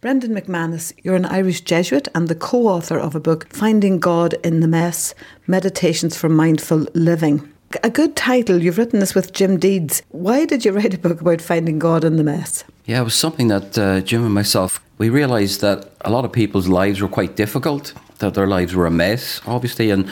Brendan McManus, you're an Irish Jesuit and the co author of a book, Finding God in the Mess Meditations for Mindful Living. A good title. You've written this with Jim Deeds. Why did you write a book about finding God in the mess? Yeah, it was something that uh, Jim and myself, we realised that a lot of people's lives were quite difficult, that their lives were a mess, obviously, and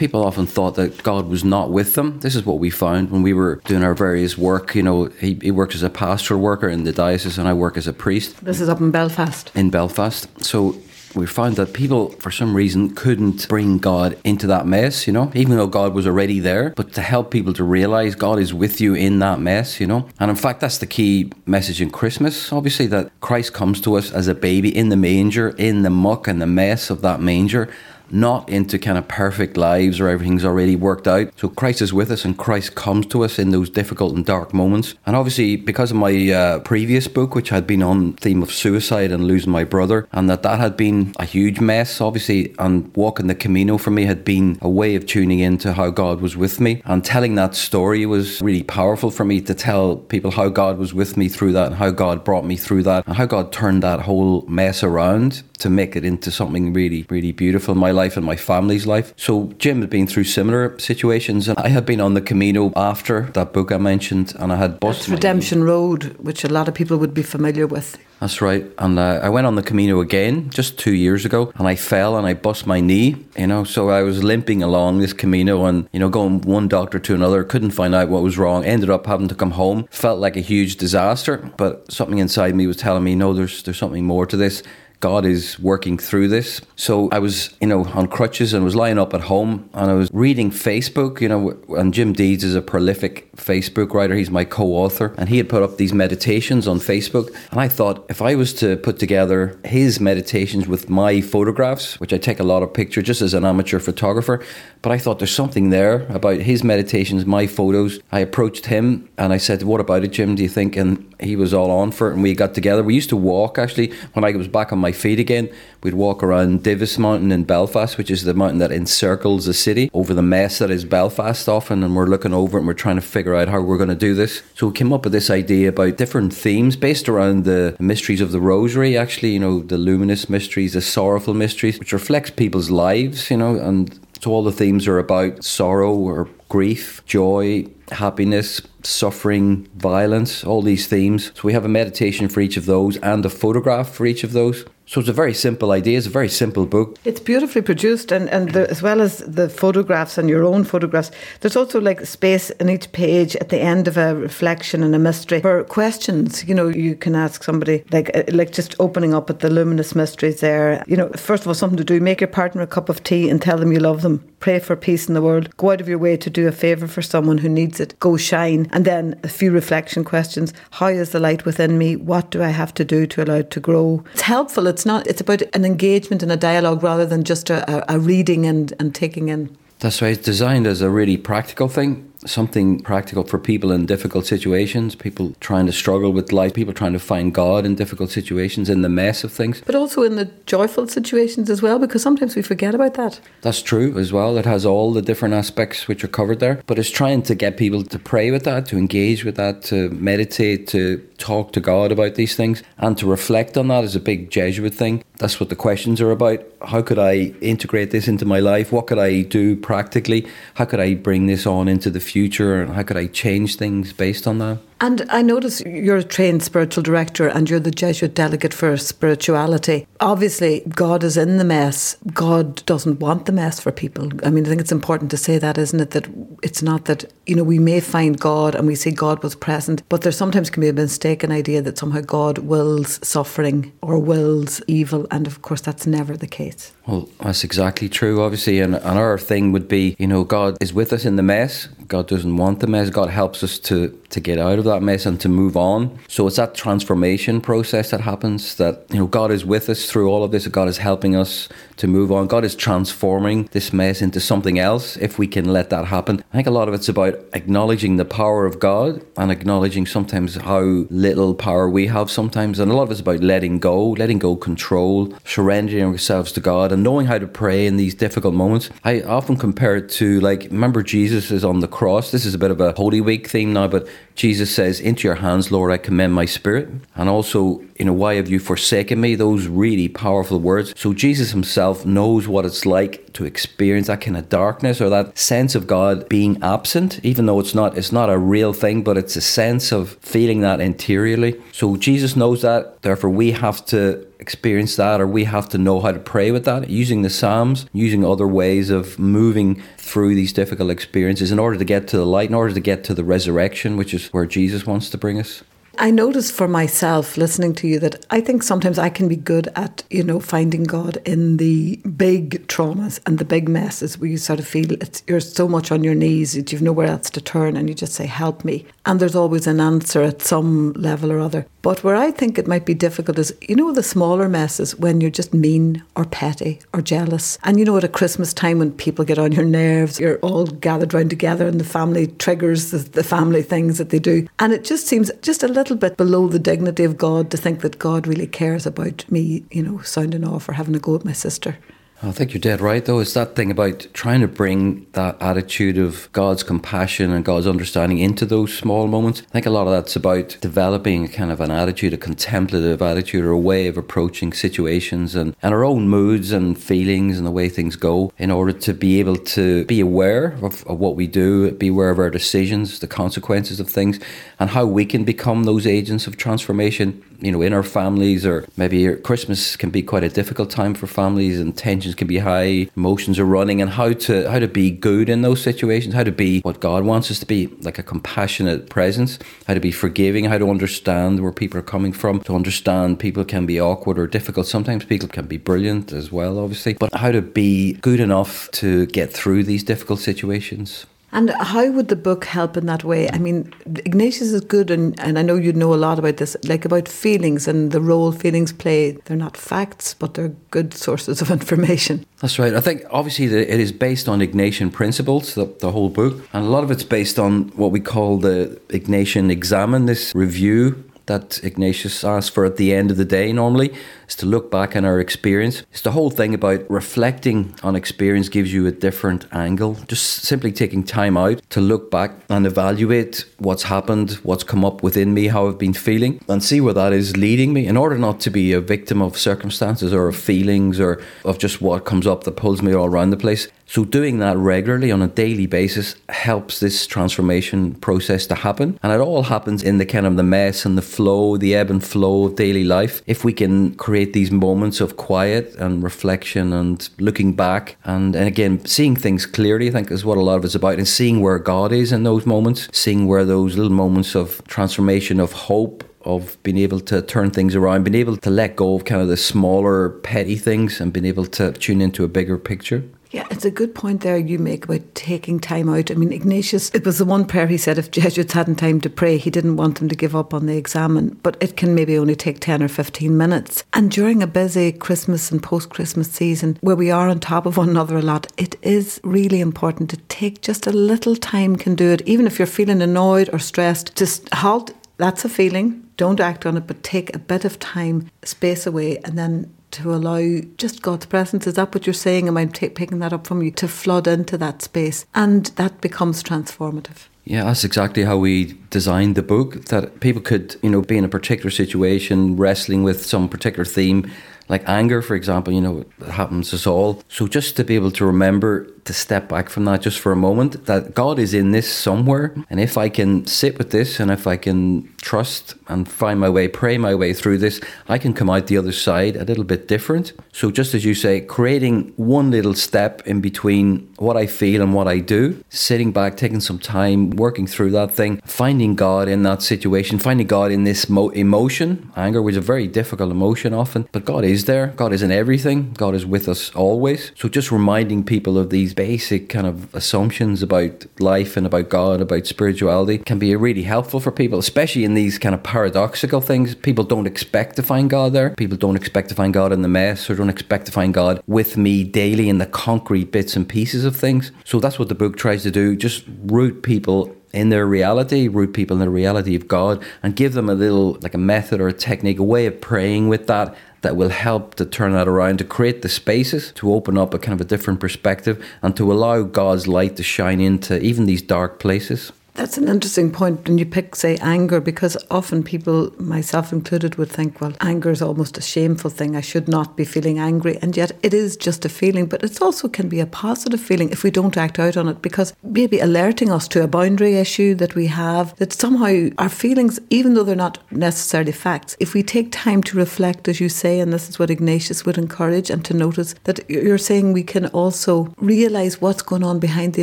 people often thought that God was not with them. This is what we found when we were doing our various work. You know, he, he works as a pastoral worker in the diocese, and I work as a priest. This is up in Belfast. In Belfast. So we found that people, for some reason, couldn't bring God into that mess, you know, even though God was already there, but to help people to realize God is with you in that mess, you know. And in fact, that's the key message in Christmas, obviously, that Christ comes to us as a baby in the manger, in the muck and the mess of that manger not into kind of perfect lives or everything's already worked out. So Christ is with us and Christ comes to us in those difficult and dark moments. And obviously, because of my uh, previous book, which had been on theme of suicide and losing my brother, and that that had been a huge mess, obviously, and walking the Camino for me had been a way of tuning into how God was with me. And telling that story was really powerful for me to tell people how God was with me through that and how God brought me through that and how God turned that whole mess around to make it into something really, really beautiful in my life and my family's life. So Jim had been through similar situations, and I had been on the Camino after that book I mentioned, and I had bust Redemption Road, which a lot of people would be familiar with. That's right. And uh, I went on the Camino again just two years ago and I fell and I bust my knee, you know. So I was limping along this Camino and, you know, going one doctor to another, couldn't find out what was wrong, ended up having to come home. Felt like a huge disaster, but something inside me was telling me, no, there's, there's something more to this. God is working through this. So I was, you know, on crutches and was lying up at home and I was reading Facebook, you know, and Jim Deeds is a prolific Facebook writer. He's my co author. And he had put up these meditations on Facebook. And I thought if I was to put together his meditations with my photographs, which I take a lot of pictures just as an amateur photographer, but I thought there's something there about his meditations, my photos. I approached him and I said, What about it, Jim? Do you think? And he was all on for it. And we got together. We used to walk actually when I was back on my feet again. We'd walk around Divis Mountain in Belfast, which is the mountain that encircles the city, over the mess that is Belfast often. And we're looking over and we're trying to figure out how we're going to do this. So we came up with this idea about different themes based around the mysteries of the Rosary, actually, you know, the luminous mysteries, the sorrowful mysteries, which reflects people's lives, you know, and so all the themes are about sorrow or grief, joy, happiness, suffering, violence, all these themes. So we have a meditation for each of those and a photograph for each of those. So it's a very simple idea. It's a very simple book. It's beautifully produced, and, and the, as well as the photographs and your own photographs, there's also like space in each page at the end of a reflection and a mystery for questions. You know, you can ask somebody like uh, like just opening up at the luminous mysteries there. You know, first of all, something to do: make your partner a cup of tea and tell them you love them. Pray for peace in the world. Go out of your way to do a favour for someone who needs it. Go shine. And then a few reflection questions. How is the light within me? What do I have to do to allow it to grow? It's helpful. It's not, it's about an engagement and a dialogue rather than just a, a reading and, and taking in. That's right. It's designed as a really practical thing something practical for people in difficult situations, people trying to struggle with life, people trying to find God in difficult situations, in the mess of things. But also in the joyful situations as well, because sometimes we forget about that. That's true as well. It has all the different aspects which are covered there. But it's trying to get people to pray with that, to engage with that, to meditate, to talk to God about these things, and to reflect on that is a big Jesuit thing. That's what the questions are about. How could I integrate this into my life? What could I do practically? How could I bring this on into the future? And how could I change things based on that? And I notice you're a trained spiritual director and you're the Jesuit delegate for spirituality. Obviously, God is in the mess. God doesn't want the mess for people. I mean, I think it's important to say that, isn't it? That it's not that, you know, we may find God and we see God was present, but there sometimes can be a mistaken idea that somehow God wills suffering or wills evil. And of course, that's never the case. Well, that's exactly true, obviously. And, our thing would be, you know, God is with us in the mess. God doesn't want the mess. God helps us to to get out of that mess and to move on. So it's that transformation process that happens that, you know, God is with us through all of this. God is helping us to move on. God is transforming this mess into something else if we can let that happen. I think a lot of it's about acknowledging the power of God and acknowledging sometimes how little power we have sometimes. And a lot of it's about letting go, letting go control, surrendering ourselves to God and knowing how to pray in these difficult moments. I often compare it to like, remember Jesus is on the cross. This is a bit of a Holy Week theme now, but Jesus says, Into your hands, Lord, I commend my spirit. And also, you know, why have you forsaken me? Those really powerful words. So Jesus himself knows what it's like to experience that kind of darkness or that sense of God being absent, even though it's not it's not a real thing, but it's a sense of feeling that interiorly. So Jesus knows that. Therefore, we have to experience that or we have to know how to pray with that using the psalms using other ways of moving through these difficult experiences in order to get to the light in order to get to the resurrection which is where jesus wants to bring us I notice for myself listening to you that I think sometimes I can be good at, you know, finding God in the big traumas and the big messes where you sort of feel it's, you're so much on your knees that you've nowhere else to turn and you just say, help me. And there's always an answer at some level or other. But where I think it might be difficult is, you know, the smaller messes when you're just mean or petty or jealous. And you know, at a Christmas time when people get on your nerves, you're all gathered round together and the family triggers the, the family things that they do. And it just seems just a little bit below the dignity of God to think that God really cares about me, you know, sounding off or having a go at my sister. I think you're dead right, though. It's that thing about trying to bring that attitude of God's compassion and God's understanding into those small moments. I think a lot of that's about developing a kind of an attitude, a contemplative attitude, or a way of approaching situations and, and our own moods and feelings and the way things go in order to be able to be aware of, of what we do, be aware of our decisions, the consequences of things, and how we can become those agents of transformation you know, in our families, or maybe Christmas can be quite a difficult time for families, and tensions can be high, emotions are running, and how to how to be good in those situations, how to be what God wants us to be, like a compassionate presence, how to be forgiving, how to understand where people are coming from, to understand people can be awkward or difficult. Sometimes people can be brilliant as well, obviously, but how to be good enough to get through these difficult situations. And how would the book help in that way? I mean, Ignatius is good, and, and I know you know a lot about this, like about feelings and the role feelings play. They're not facts, but they're good sources of information. That's right. I think obviously the, it is based on Ignatian principles, the, the whole book, and a lot of it's based on what we call the Ignatian examen, this review that Ignatius asks for at the end of the day normally is to look back on our experience. It's the whole thing about reflecting on experience gives you a different angle. Just simply taking time out to look back and evaluate what's happened, what's come up within me, how I've been feeling, and see where that is leading me in order not to be a victim of circumstances or of feelings or of just what comes up that pulls me all around the place. So, doing that regularly on a daily basis helps this transformation process to happen. And it all happens in the kind of the mess and the flow, the ebb and flow of daily life. If we can create these moments of quiet and reflection and looking back and, and again, seeing things clearly, I think is what a lot of it's about, and seeing where God is in those moments, seeing where those little moments of transformation, of hope, of being able to turn things around, being able to let go of kind of the smaller, petty things and being able to tune into a bigger picture. Yeah, it's a good point there you make about taking time out. I mean, Ignatius, it was the one prayer he said if Jesuits hadn't time to pray, he didn't want them to give up on the examen, but it can maybe only take 10 or 15 minutes. And during a busy Christmas and post Christmas season where we are on top of one another a lot, it is really important to take just a little time can do it. Even if you're feeling annoyed or stressed, just halt. That's a feeling. Don't act on it, but take a bit of time, space away, and then to allow just God's presence. Is that what you're saying? Am I t- picking that up from you? To flood into that space. And that becomes transformative. Yeah, that's exactly how we designed the book. That people could, you know, be in a particular situation, wrestling with some particular theme, like anger, for example, you know, it happens to us all. So just to be able to remember to step back from that just for a moment, that God is in this somewhere. And if I can sit with this and if I can trust and find my way, pray my way through this, I can come out the other side a little bit different. So just as you say, creating one little step in between what I feel and what I do, sitting back, taking some time, working through that thing, finding God in that situation, finding God in this mo- emotion, anger, which is a very difficult emotion often, but God is there. God is in everything. God is with us always. So just reminding people of these basic kind of assumptions about life and about God, about spirituality can be really helpful for people, especially in these kind of paradoxical things. People don't expect to find God there. People don't expect to find God in the mess or don't expect to find God with me daily in the concrete bits and pieces of things. So that's what the book tries to do. Just root people in their reality, root people in the reality of God, and give them a little, like a method or a technique, a way of praying with that that will help to turn that around, to create the spaces, to open up a kind of a different perspective, and to allow God's light to shine into even these dark places. That's an interesting point when you pick, say, anger, because often people, myself included, would think, well, anger is almost a shameful thing. I should not be feeling angry. And yet it is just a feeling, but it also can be a positive feeling if we don't act out on it, because maybe alerting us to a boundary issue that we have, that somehow our feelings, even though they're not necessarily facts, if we take time to reflect, as you say, and this is what Ignatius would encourage, and to notice that you're saying we can also realize what's going on behind the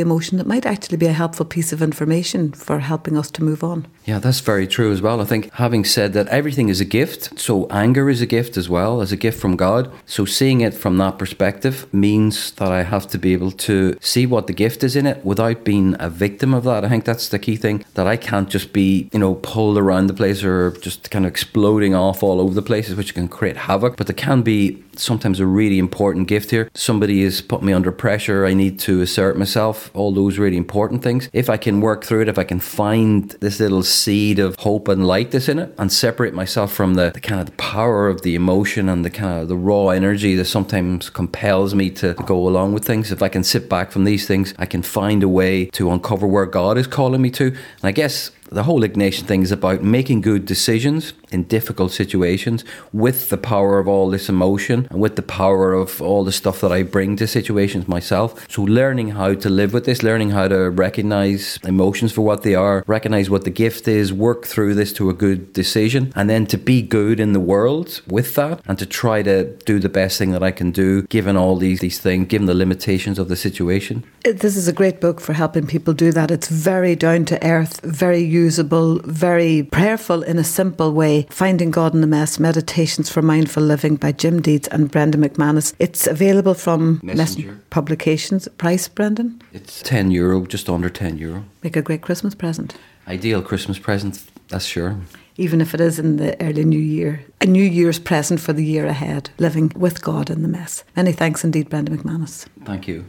emotion, that might actually be a helpful piece of information for helping us to move on. Yeah, that's very true as well. I think having said that everything is a gift, so anger is a gift as well, as a gift from God. So seeing it from that perspective means that I have to be able to see what the gift is in it without being a victim of that. I think that's the key thing that I can't just be, you know, pulled around the place or just kind of exploding off all over the places, which can create havoc. But there can be sometimes a really important gift here. Somebody has put me under pressure. I need to assert myself. All those really important things. If I can work through it, if I can find this little seed of hope and light that's in it and separate myself from the, the kind of the power of the emotion and the kind of the raw energy that sometimes compels me to go along with things. If I can sit back from these things, I can find a way to uncover where God is calling me to. And I guess the whole Ignatian thing is about making good decisions in difficult situations with the power of all this emotion and with the power of all the stuff that I bring to situations myself. So, learning how to live with this, learning how to recognize emotions for what they are, recognize what the gift is, work through this to a good decision, and then to be good in the world with that and to try to do the best thing that I can do given all these, these things, given the limitations of the situation. This is a great book for helping people do that. It's very down to earth, very usable, very prayerful in a simple way. Finding God in the Mess Meditations for Mindful Living by Jim Deeds and Brendan McManus. It's available from Messenger. Publications. Price, Brendan? It's 10 euro, just under 10 euro. Make a great Christmas present. Ideal Christmas present, that's sure. Even if it is in the early new year. A New Year's present for the year ahead, living with God in the mess. Many thanks indeed, Brendan McManus. Thank you.